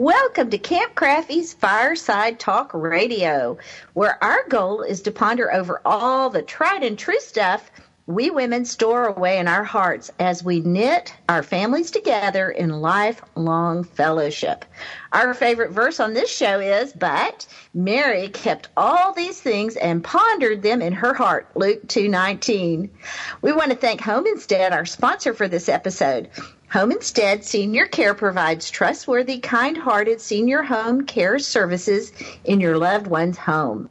Welcome to Camp Krafve's Fireside Talk Radio, where our goal is to ponder over all the tried and true stuff we women store away in our hearts as we knit our families together in lifelong fellowship. Our favorite verse on this show is, But Mary kept all these things and pondered them in her heart. Luke 2.19. We want to thank Home Instead, our sponsor for this episode. Home Instead Senior Care provides trustworthy, kind hearted senior home care services in your loved one's home.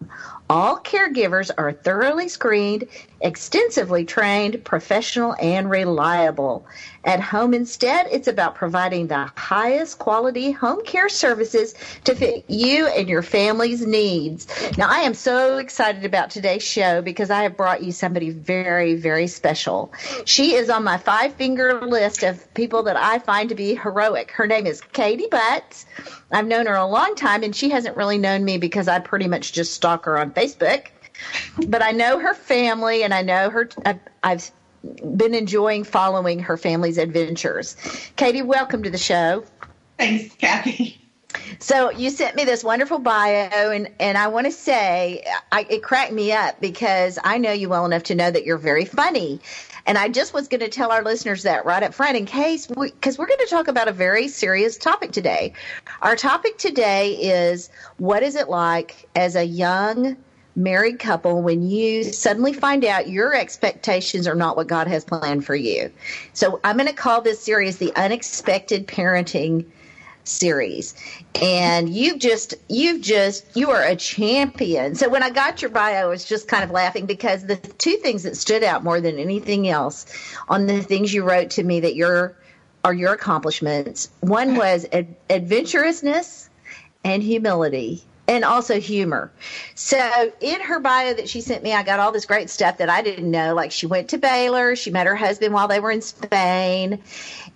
All caregivers are thoroughly screened, extensively trained, professional, and reliable. At Home Instead, it's about providing the highest quality home care services to fit you and your family's needs. Now, I am so excited about today's show because I have brought you somebody very, very special. She is on my five finger list of people that I find to be heroic. Her name is Katie Butts. I've known her a long time, and she hasn't really known me because I pretty much just stalk her on Facebook. But I know her family, and I know her. I've been enjoying following her family's adventures. Katie, welcome to the show. Thanks, Kathy. So you sent me this wonderful bio, and, and I want to say I, it cracked me up because I know you well enough to know that you're very funny. And I just was going to tell our listeners that right up front in case, because we, we're going to talk about a very serious topic today. Our topic today is what is it like as a young married couple when you suddenly find out your expectations are not what God has planned for you. So I'm going to call this series the unexpected parenting series. And you've just you've just you are a champion. So when i got your bio i was just kind of laughing because the two things that stood out more than anything else on the things you wrote to me that your are your accomplishments one was ad- adventurousness and humility and also humor. So in her bio that she sent me, I got all this great stuff that I didn't know. Like she went to Baylor, she met her husband while they were in Spain,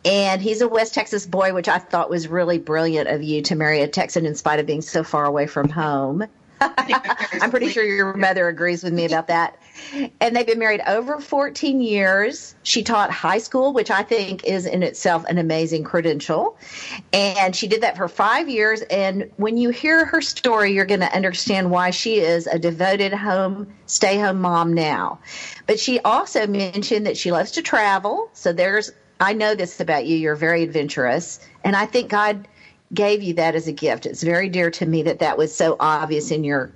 and he's a West Texas boy, which I thought was really brilliant of you to marry a Texan in spite of being so far away from home. I'm pretty sure your mother agrees with me about that. And they've been married over 14 years. She taught high school, which I think is in itself an amazing credential. And she did that for five years. And when you hear her story, you're going to understand why she is a devoted home, stay home mom now. But she also mentioned that she loves to travel. So there's, I know this about you. You're very adventurous. And I think God gave you that as a gift. It's very dear to me that that was so obvious in your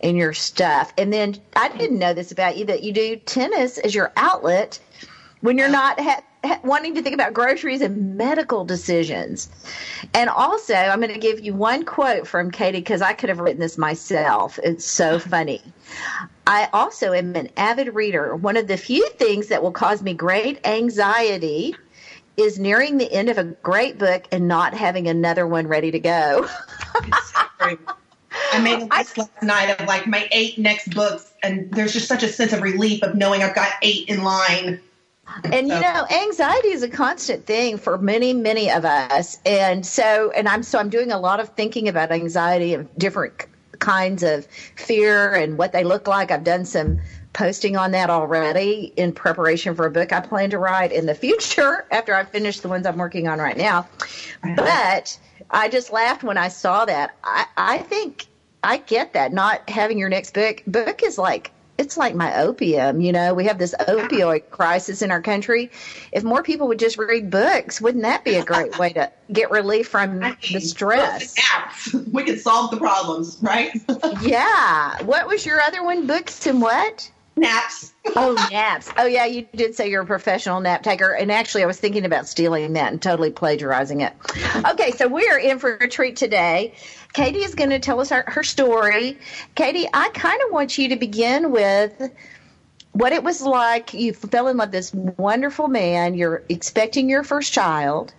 in your stuff. And then I didn't know this about you that you do tennis as your outlet when you're not ha- ha- wanting to think about groceries and medical decisions. And also, I'm going to give you one quote from Katie because I could have written this myself. It's so funny. I also am an avid reader. One of the few things that will cause me great anxiety is nearing the end of a great book and not having another one ready to go. I made a list last night of like my eight next books, and there's just such a sense of relief of knowing I've got eight in line. And you know, anxiety is a constant thing for many, many of us. And so, and I'm so I'm doing a lot of thinking about anxiety and different kinds of fear and what they look like. I've done some posting on that already in preparation for a book I plan to write in the future after I finish the ones I'm working on right now. But I just laughed when I saw that. I, I think I get that. Not having your next book book is like it's like my opium, you know. We have this opioid crisis in our country. If more people would just read books, wouldn't that be a great way to get relief from I mean, the stress? We could solve the problems, right? yeah. What was your other one? Books and what? Naps. oh, naps. Oh, yeah, you did say you're a professional nap taker. And actually, I was thinking about stealing that and totally plagiarizing it. Okay, so we are in for a treat today. Katie is going to tell us her, her story. Katie, I kind of want you to begin with what it was like. You fell in love with this wonderful man. You're expecting your first child,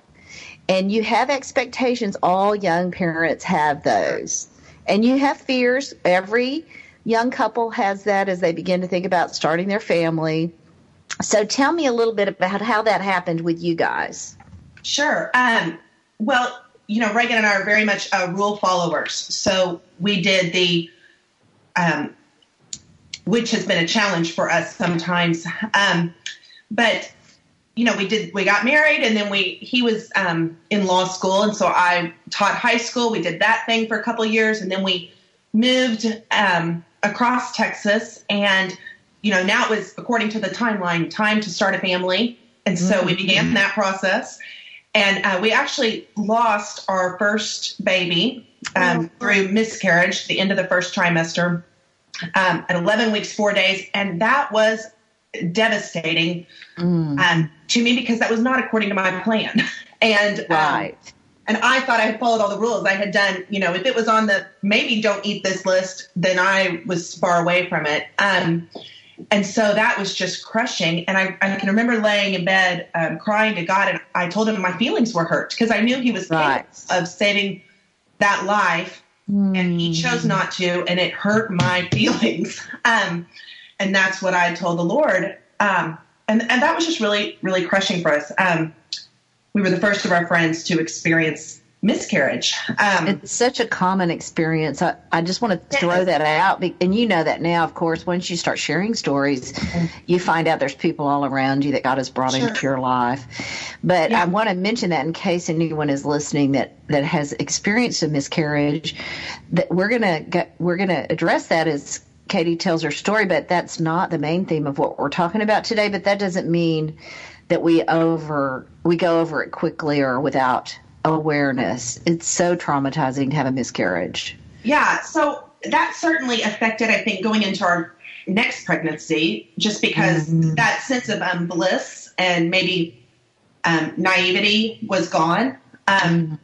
and you have expectations. All young parents have those, and you have fears. Every young couple has that as they begin to think about starting their family. So, tell me a little bit about how that happened with you guys. Sure. Um, well, you know, Reagan and I are very much uh, rule followers. So we did the um, which has been a challenge for us sometimes. Um, but you know, we did we got married, and then we he was um, in law school, and so I taught high school. We did that thing for a couple years, and then we moved um, across Texas, and you know, now it was according to the timeline, time to start a family, and so we began that process. And uh, we actually lost our first baby um, through miscarriage, the end of the first trimester um, at 11 weeks, four days. And that was devastating mm. um, to me because that was not according to my plan. And um, right. And I thought I had followed all the rules. I had done, you know, if it was on the maybe don't eat this list, then I was far away from it. Um, and so that was just crushing. And I, I can remember laying in bed um, crying to God, and I told him my feelings were hurt because I knew He was right. capable of saving that life Mm. And he chose hmm. not to, and it hurt my feelings. Um, and that's what I told the Lord. Um, and, and that was just really, really crushing for us. We were the first of our friends to experience miscarriage. Um, it's such a common experience. I, I just want to throw that out. And you know that now, of course, once you start sharing stories, you find out there's people all around you that God has brought sure. into your life. But yeah. I want to mention that in case anyone is listening that, that has experienced a miscarriage, that we're going to we're going to address that as Katie tells her story, but that's not the main theme of what we're talking about today. But that doesn't mean that we over we go over it quickly or without awareness. It's so traumatizing to have a miscarriage. Yeah, so that certainly affected, I think, going into our next pregnancy, just because mm-hmm. that sense of um, bliss and maybe um, naivety was gone. Um, mm-hmm.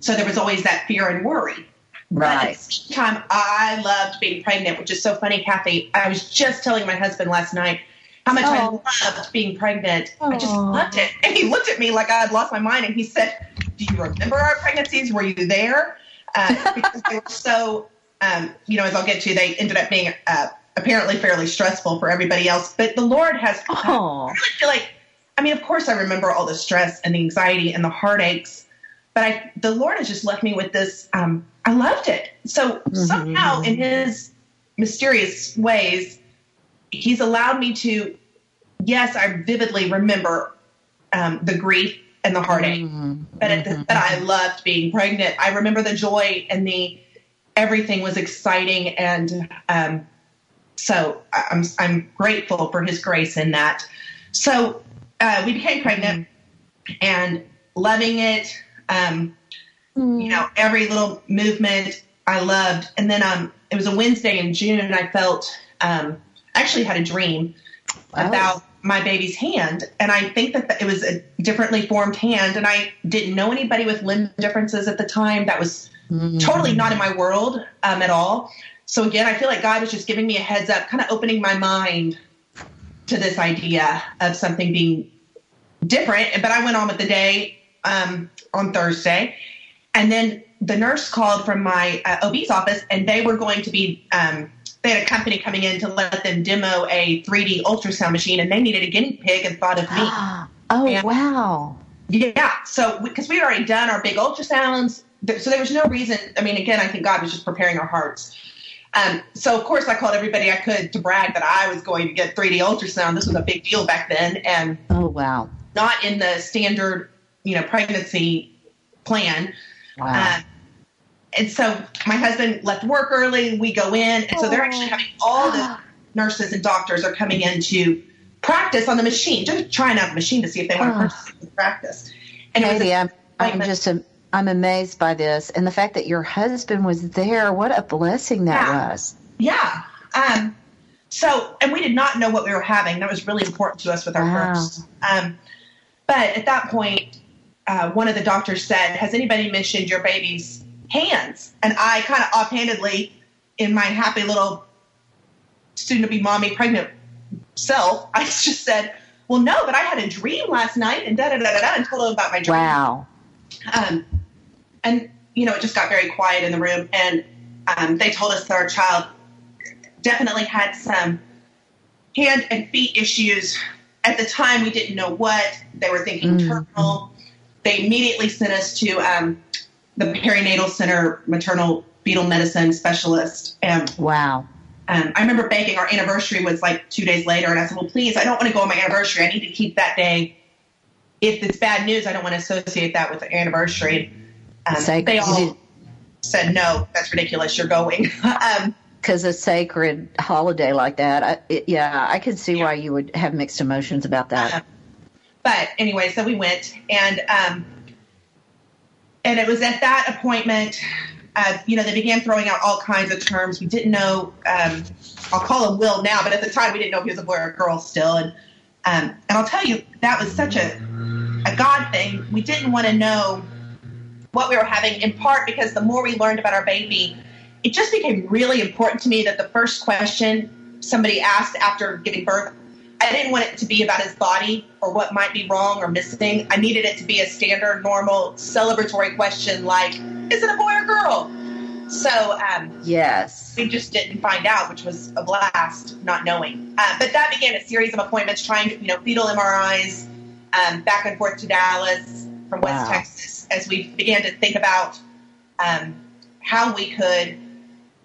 So there was always that fear and worry. Right. But at the same time, I loved being pregnant, which is so funny, Kathy. I was just telling my husband last night how much oh. I loved being pregnant. Oh. I just loved it. And he looked at me like I had lost my mind and he said, Do you remember our pregnancies? Were you there? Uh, because they were so, um, you know, as I'll get to, they ended up being uh, apparently fairly stressful for everybody else. But the Lord has. I really feel like, I mean, of course, I remember all the stress and the anxiety and the heartaches, but I, the Lord has just left me with this. Um, I loved it. So mm-hmm. somehow, in His mysterious ways, he's allowed me to, yes, I vividly remember um, the grief and the heartache, mm-hmm. but, the, but I loved being pregnant. I remember the joy and the everything was exciting, and um, so I'm I'm grateful for His grace in that. So uh, we became pregnant and loving it. Um, mm. You know, every little movement I loved, and then um, it was a Wednesday in June, and I felt um, actually had a dream wow. about my baby's hand. And I think that it was a differently formed hand. And I didn't know anybody with limb differences at the time. That was mm-hmm. totally not in my world um, at all. So again, I feel like God was just giving me a heads up, kind of opening my mind to this idea of something being different. But I went on with the day um, on Thursday. And then the nurse called from my uh, OB's office, and they were going to be um, they had a company coming in to let them demo a 3D ultrasound machine, and they needed a guinea pig and thought of me. oh, and, wow. Yeah. So, because we, would already done our big ultrasounds, so there was no reason. I mean, again, I think God was just preparing our hearts. Um, so, of course, I called everybody I could to brag that I was going to get 3D ultrasound. This was a big deal back then. And oh, wow. Not in the standard, you know, pregnancy plan. Wow. Uh, and so my husband left work early. We go in, and so they're actually having all the nurses and doctors are coming in to practice on the machine, just trying out the machine to see if they want to practice. And Katie, I'm, I'm just a, I'm amazed by this, and the fact that your husband was there. What a blessing that yeah. was. Yeah. Um, so, and we did not know what we were having. That was really important to us with our wow. first. Um, but at that point, uh, one of the doctors said, "Has anybody mentioned your baby's hands. And I kind of offhandedly, in my happy little student to be mommy pregnant self, I just said, well, no, but I had a dream last night and da da da da da, and told them about my dream. Wow. Um, and you know, it just got very quiet in the room, and um, they told us that our child definitely had some hand and feet issues. At the time, we didn't know what they were thinking Mm. terminal. They immediately sent us to um, the perinatal center maternal fetal medicine specialist. And Wow. um, I remember baking. Our anniversary was like two days later, and I said, "Well, please, I don't want to go on my anniversary. I need to keep that day. If it's bad news, I don't want to associate that with the anniversary." Um, Sacred- they all said, "No, that's ridiculous. You're going." um, Because a sacred holiday like that, I, it, yeah, I can see why you would have mixed emotions about that. but anyway, so we went, and um, and it was at that appointment. Uh, you know, they began throwing out all kinds of terms. We didn't know. Um, I'll call him Will now, but at the time we didn't know if he was a boy or a girl still. And um, and I'll tell you, that was such a a God thing. We didn't want to know what we were having, in part because the more we learned about our baby, it just became really important to me that the first question somebody asked after giving birth, I didn't want it to be about his body or what might be wrong or missing. I needed it to be a standard, normal, celebratory question like, is it a boy or girl? So um, Yes. we just didn't find out, which was a blast, not knowing. Uh, but that began a series of appointments, trying to, you know, fetal MRIs, um, back and forth to Dallas from West Wow. Texas, as we began to think about um, how we could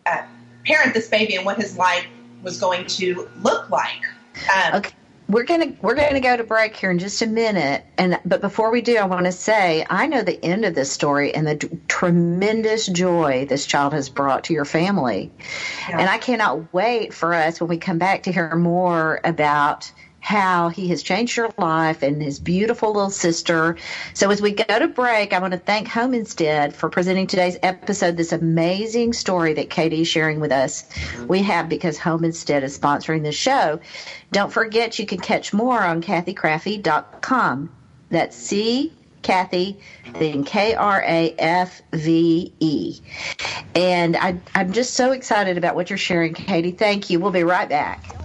uh, parent this baby and what his life was going to look like. Um, Okay. We're gonna we're gonna go to break here in just a minute, and but before we do, I want to say I know the end of this story and the d- tremendous joy this child has brought to your family, Yeah. and I cannot wait for us when we come back to hear more about how he has changed your life and his beautiful little sister. So as we go to break, I want to thank Home Instead for presenting today's episode, this amazing story that Katie is sharing with us. We have because Home Instead is sponsoring the show. Don't forget you can catch more on kathykrafve.com. That's C Kathy, then K R A F V E. And I, I'm just so excited about what you're sharing, Katie. Thank you. We'll be right back.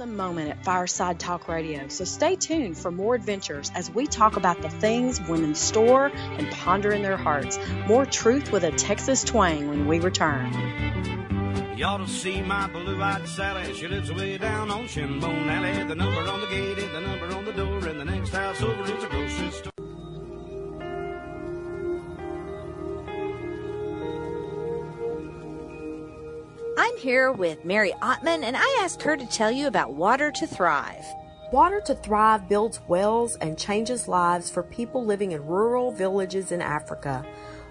Don't want to miss a moment at Fireside Talk Radio, so stay tuned for more adventures as we talk about the things women store and ponder in their hearts. More truth with a Texas twang when we return. Ought to see my blue-eyed Sally. She lives way down on Shinbone Alley. The number on the gate ain't the number on the door, and the next house over is a grocery I'm here with Mary Ottman, and I asked her to tell you about Water to Thrive. Water to Thrive builds wells and changes lives for people living in rural villages in Africa.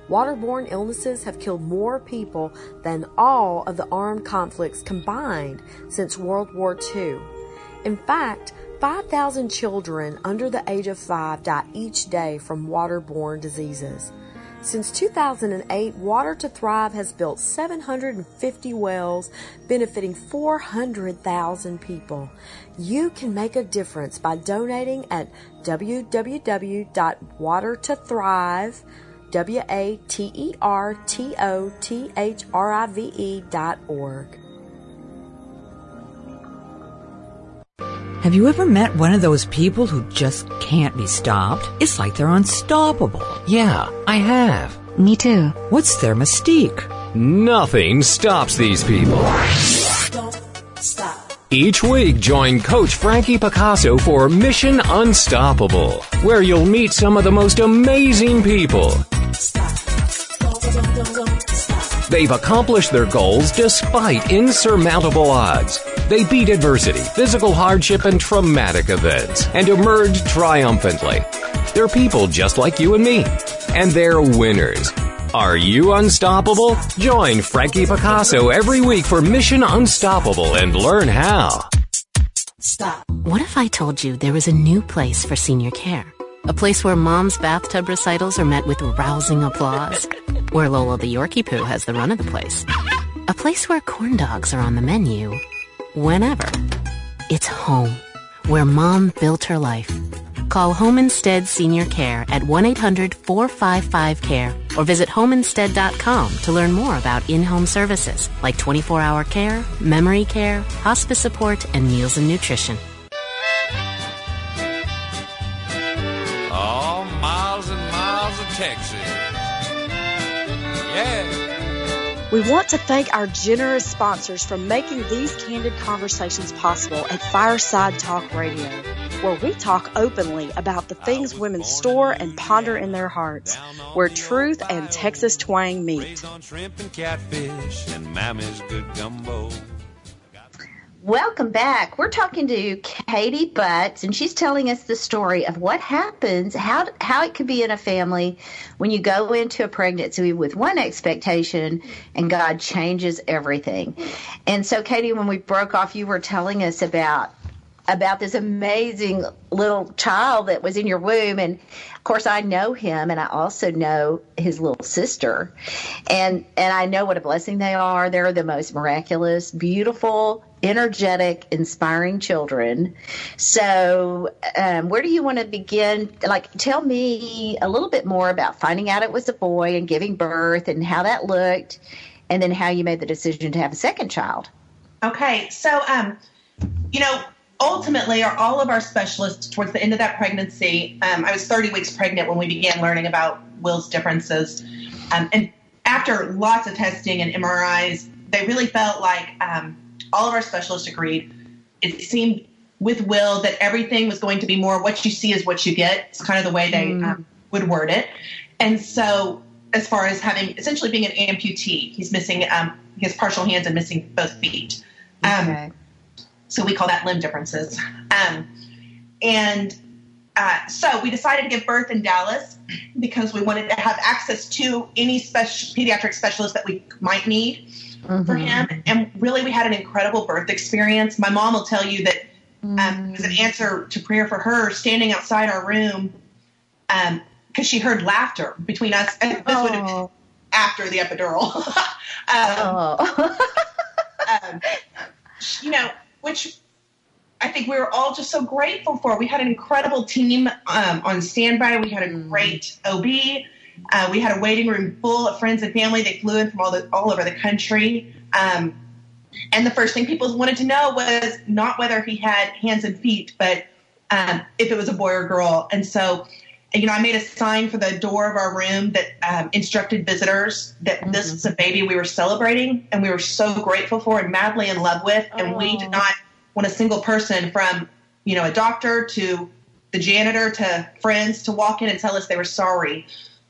Waterborne illnesses have killed more people than all of the armed conflicts combined since World War II. In fact, 5,000 children under the age of 5 die each day from waterborne diseases. Since 2008, Water to Thrive has built 750 wells benefiting 400,000 people. You can make a difference by donating at www.watertothrive, W-A-T-E-R-T-O-T-H-R-I-V-E dot org. Have you ever met one of those people who just can't be stopped? It's like they're unstoppable. Yeah, I have. Me too. What's their mystique? Nothing stops these people. Stop. Stop. Each week, join Coach Frankie Picasso for Mission Unstoppable, where you'll meet some of the most amazing people. They've accomplished their goals despite insurmountable odds. They beat adversity, physical hardship, and traumatic events, and emerged triumphantly. They're people just like you and me, and they're winners. Are you unstoppable? Join Frankie Picasso every week for Mission Unstoppable and learn how. Stop. What if I told you there was a new place for senior care? A place where mom's bathtub recitals are met with rousing applause. Where Lola the Yorkie Poo has the run of the place. A place where corn dogs are on the menu. Whenever. It's home. Where mom built her life. Call Home Instead Senior Care at 1-800-455-CARE or visit homeinstead.com to learn more about in-home services like 24-hour care, memory care, hospice support, and meals and nutrition. We want to thank our generous sponsors for making these candid conversations possible at Fireside Talk Radio, where we talk openly about the things women store and ponder in their hearts, where truth and Texas twang meet. Welcome back. We're talking to Katie Butts, and she's telling us the story of what happens, how how it could be in a family when you go into a pregnancy with one expectation and God changes everything. And so, Katie, when we broke off, you were telling us about about this amazing little child that was in your womb and of course I know him and I also know his little sister and and I know what a blessing they are they're the most miraculous beautiful energetic inspiring children. So um, where do you want to begin? Like tell me a little bit more about finding out it was a boy and giving birth and how that looked and then how you made the decision to have a second child. Okay, so um, you know, ultimately, are all of our specialists towards the end of that pregnancy? Um, I was 30 weeks pregnant when we began learning about Will's differences, um, and after lots of testing and MRIs, they really felt like um, all of our specialists agreed. It seemed with Will that everything was going to be more what you see is what you get. It's kind of the way they um, would word it, and so as far as having essentially being an amputee, he's missing um, has partial hands and missing both feet. Um, okay so we call that limb differences. Um, and uh, so we decided to give birth in Dallas because we wanted to have access to any special pediatric specialist that we might need for him. And really, we had an incredible birth experience. My mom will tell you that um, it was an answer to prayer for her standing outside our room because she heard laughter between us. And this would have been Oh. after the epidural. um, oh um, you know, which I think we were all just so grateful for. We had an incredible team um, on standby. We had a great OB. Uh, we had a waiting room full of friends and family. They flew in from all the all over the country. Um, and the first thing people wanted to know was not whether he had hands and feet, but um, if it was a boy or girl. And so, you know, I made a sign for the door of our room that um, instructed visitors that this was a baby we were celebrating and we were so grateful for and madly in love with. And we did not want a single person from, you know, a doctor to the janitor to friends to walk in and tell us they were sorry.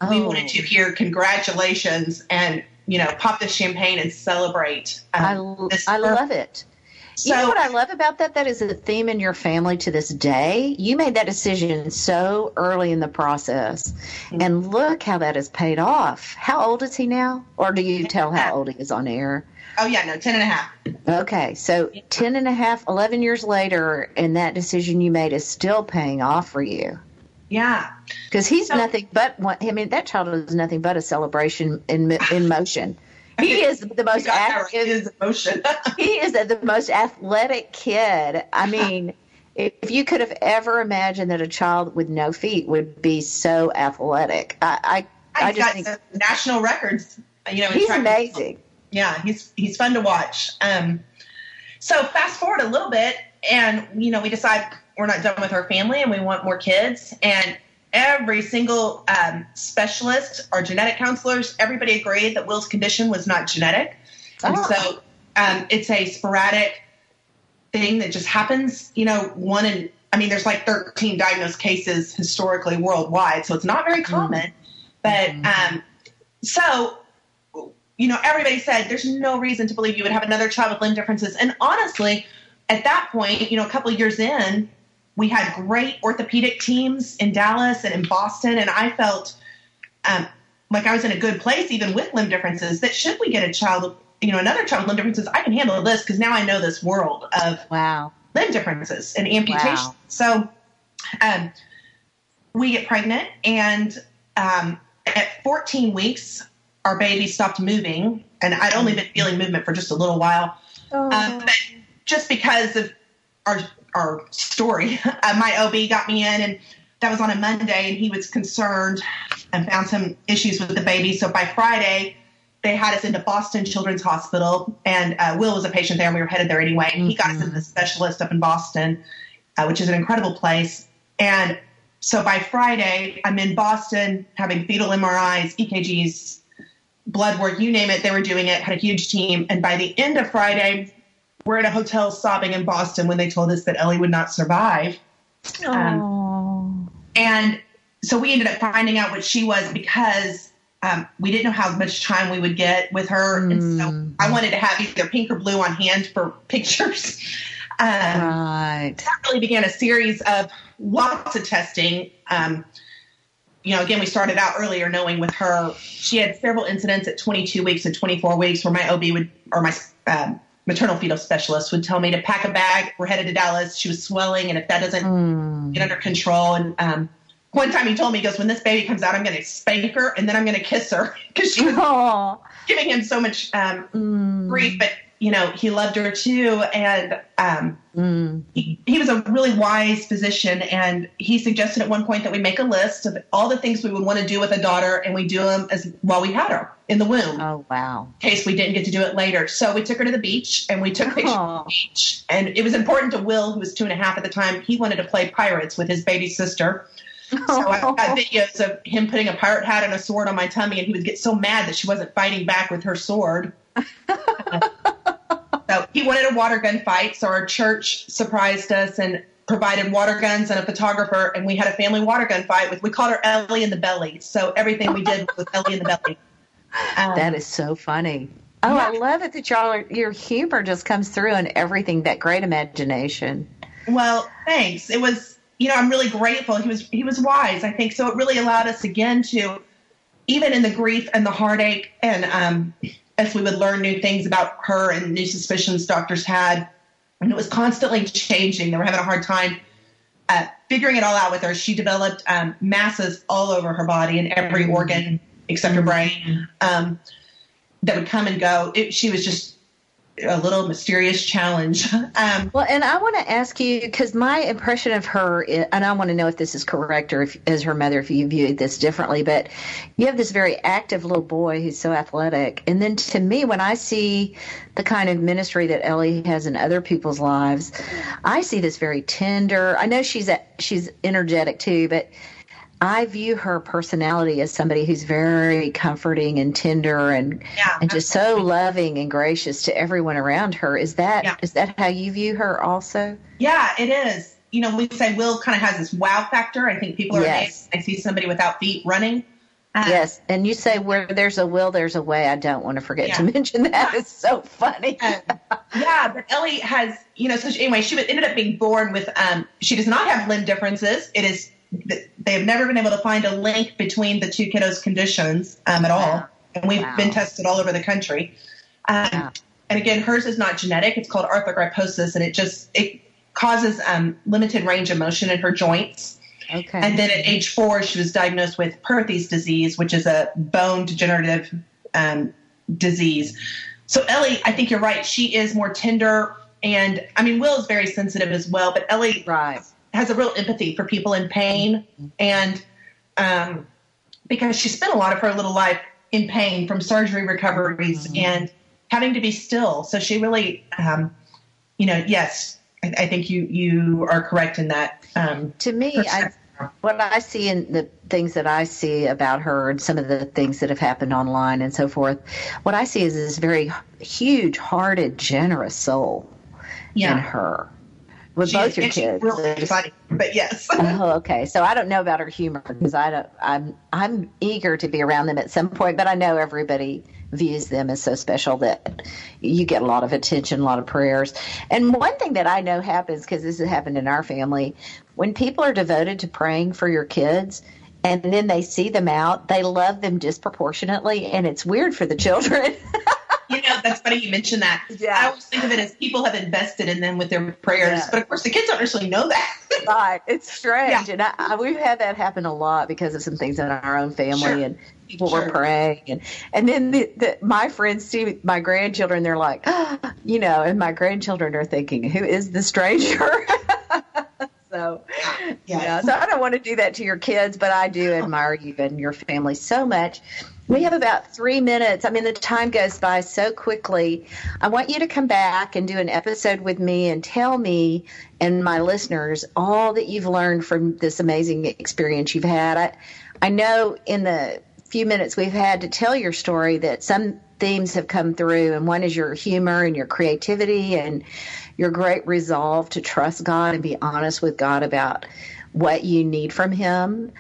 We Oh. wanted to hear congratulations and, you know, pop the champagne and celebrate. um, I, I love it. you know what I love about that? That is a theme in your family to this day. You made that decision so early in the process, Mm-hmm. and look how that has paid off. How old is he now? Or do you tell how old he is on air? Oh, yeah, no, 10 and a half. Okay, so 10 and a half, 11 years later, and that decision you made is still paying off for you. Yeah. Because he's nothing but one. I mean, that child is nothing but a celebration in in motion. He is the most active. He is emotion. he is the most athletic kid. I mean, if you could have ever imagined that a child with no feet would be so athletic, I I, I just got think national records. You know, he's amazing. yeah, he's he's fun to watch. Um, so fast forward a little bit, and you know, we decide we're not done with our family, and we want more kids. And every single um, specialist, our genetic counselors, everybody agreed that Will's condition was not genetic, and Oh. so um, it's a sporadic thing that just happens. You know, one in I mean, there's like 13 diagnosed cases historically worldwide, so it's not very common. But um, so you know, everybody said there's no reason to believe you would have another child with limb differences. And honestly, at that point, you know, a couple of years in, we had great orthopedic teams in Dallas and in Boston, and I felt um, like I was in a good place, even with limb differences. That should we get a child, you know, another child with limb differences, I can handle this because now I know this world of wow limb differences and amputation. Wow. So, um, we get pregnant, and um, at 14 weeks, our baby stopped moving, and I'd only been feeling movement for just a little while. Oh. Um, but just because of our our story, uh, my OB got me in, and that was on a Monday, and he was concerned and found some issues with the baby. So by Friday, they had us into Boston Children's Hospital, and uh, Will was a patient there, and we were headed there anyway. And he got us into the specialist up in Boston, uh, which is an incredible place. And so by Friday, I'm in Boston having fetal MRIs, EKGs, blood work, you name it. They were doing it. Had a huge team, and by the end of Friday, we're at a hotel sobbing in Boston when they told us that Ellie would not survive. Um, and so we ended up finding out what she was because um, we didn't know how much time we would get with her. Mm. And so I wanted to have either pink or blue on hand for pictures. Um, right. That really began a series of lots of testing. Um, you know, again, we started out earlier knowing with her, she had several incidents at 22 weeks and 24 weeks where my OB would, or my um, maternal fetal specialist would tell me to pack a bag. We're headed to Dallas. She was swelling, and if that doesn't mm. get under control, and um, one time he told me, he goes, "When this baby comes out, I'm going to spank her, and then I'm going to kiss her because she was Aww. giving him so much um, mm. grief." But you know, he loved her too. And um, mm. he, he, was a really wise physician. And he suggested at one point that we make a list of all the things we would want to do with a daughter, and we do them as while we had her in the womb. Oh, wow. In case we didn't get to do it later. So we took her to the beach and we took pictures oh. the beach. And it was important to Will, who was two and a half at the time. He wanted to play pirates with his baby sister. So I got videos of him putting a pirate hat and a sword on my tummy, and he would get so mad that she wasn't fighting back with her sword. so he wanted a water gun fight, so our church surprised us and provided water guns and a photographer, and we had a family water gun fight with. We called her Ellie in the belly. So everything we did was with Ellie in the belly. Um, that is so funny. Oh, yeah. I love it that y'all are, your humor just comes through and everything. That great imagination. Well, thanks. It was you know, I'm really grateful. He was he was wise, I think. So it really allowed us again to, even in the grief and the heartache, and um, as we would learn new things about her and new suspicions doctors had, and it was constantly changing. They were having a hard time uh, figuring it all out with her. She developed um, masses all over her body and every mm-hmm. organ except her brain um, that would come and go. It, she was just a little mysterious challenge. Um, well, and I want to ask you because my impression of her, and I want to know if this is correct or if, as her mother, if you viewed this differently. But you have this very active little boy who's so athletic, and then to me, when I see the kind of ministry that Ellie has in other people's lives, I see this very tender. I know she's a, she's energetic too, but I view her personality as somebody who's very comforting and tender and yeah, and just so loving and gracious to everyone around her. Is that yeah. is that how you view her also? Yeah, it is. You know, we say Will kind of has this wow factor. I think people are yes. amazed. I see somebody without feet running. Uh, yes, and you say where there's a will, there's a way. I don't want to forget yeah. to mention that. It's so funny. uh, yeah, but Ellie has, you know, so she, anyway, she ended up being born with. Um, she does not have limb differences. It is they've never been able to find a link between the two kiddos' conditions um, at all. And we've wow. been tested all over the country. Um, wow. And again, hers is not genetic. It's called arthrogryposis, and it just it causes um, limited range of motion in her joints. Okay. And then at age four, she was diagnosed with Perthes disease, which is a bone degenerative um, disease. So Ellie, I think you're right. She is more tender, and I mean, Will is very sensitive as well. But Ellie, right has a real empathy for people in pain, and um, because she spent a lot of her little life in pain from surgery recoveries mm-hmm. and having to be still. So she really, um, you know, yes, I, I, think you you are correct in that. Um, to me, I, what I see in the things that I see about her and some of the things that have happened online and so forth, what I see is this very huge hearted, generous soul yeah. in her with she, both your kids. Really funny, but yes. oh, okay. So I don't know about her humor because I don't. I'm I'm eager to be around them at some point, but I know everybody views them as so special that you get a lot of attention, a lot of prayers. And one thing that I know happens because this has happened in our family, when people are devoted to praying for your kids. And then they see them out, they love them disproportionately, and it's weird for the children. you know, that's funny you mentioned that. Yeah. I always think of it as people have invested in them with their prayers, yeah. but of course the kids don't necessarily know that. right. It's strange. Yeah. And I, I, we've had that happen a lot because of some things in our own family sure. and people sure. were praying. And, and then the, the, my friends see my grandchildren, they're like, oh, you know, and my grandchildren are thinking, who is the stranger? so yeah. So I don't want to do that to your kids, but I do admire you and your family so much. We have about three minutes. I mean, the time goes by so quickly. I want you to come back and do an episode with me and tell me and my listeners all that you've learned from this amazing experience you've had. I, I know in the few minutes we've had to tell your story that some themes have come through, and one is your humor and your creativity and your great resolve to trust God and be honest with God about what you need from Him.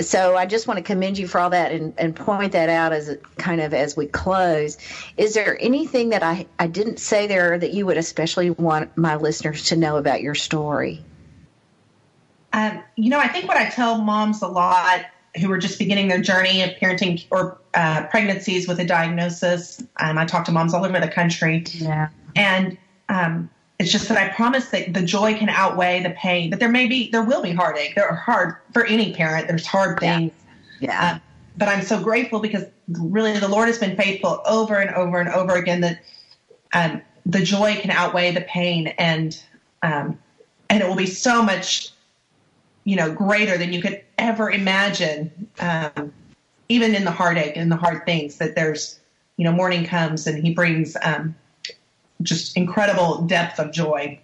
So I just want to commend you for all that and, and point that out as kind of as we close. Is there anything that I, I didn't say there that you would especially want my listeners to know about your story? Um, you know, I think what I tell moms a lot who are just beginning their journey of parenting or uh, pregnancies with a diagnosis. Um, I talk to moms all over the country. Yeah. And um, it's just that I promise that the joy can outweigh the pain. That there may be, there will be heartache. There are hard for any parent. There's hard things. Yeah. yeah. Uh, but I'm so grateful because really the Lord has been faithful over and over and over again that um, the joy can outweigh the pain and um, and it will be so much you know greater than you could ever imagine, um, even in the heartache and the hard things, that there's, you know, morning comes and he brings um, just incredible depth of joy.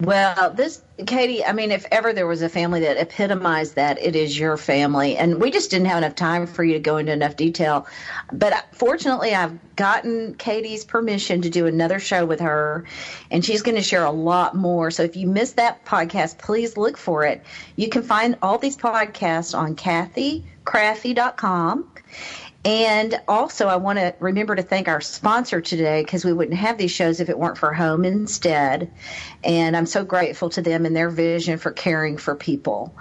Well, this, Katie, I mean, if ever there was a family that epitomized that, it is your family. And we just didn't have enough time for you to go into enough detail. But fortunately, I've gotten Katie's permission to do another show with her, and she's going to share a lot more. So if you missed that podcast, please look for it. You can find all these podcasts on kathykrafve.com. And also, I want to remember to thank our sponsor today because we wouldn't have these shows if it weren't for Home Instead. And I'm so grateful to them and their vision for caring for people.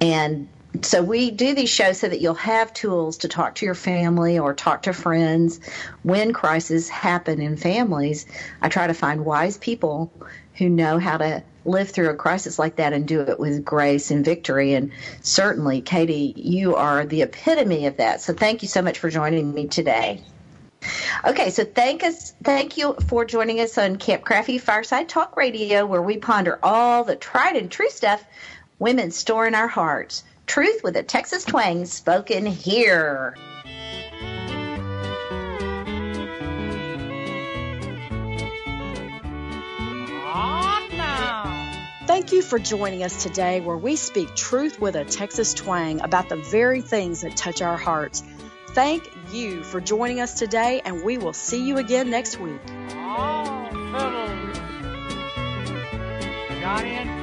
And so we do these shows so that you'll have tools to talk to your family or talk to friends when crises happen in families. I try to find wise people who know how to live through a crisis like that and do it with grace and victory. And certainly, Katie, you are the epitome of that. So thank you so much for joining me today. Okay, so thank us, thank you for joining us on Camp Krafve Fireside Talk Radio, where we ponder all the tried and true stuff women store in our hearts. Truth with a Texas twang spoken here. Thank you for joining us today where we speak truth with a Texas twang about the very things that touch our hearts. Thank you for joining us today, and we will see you again next week. Oh, fellows. Got in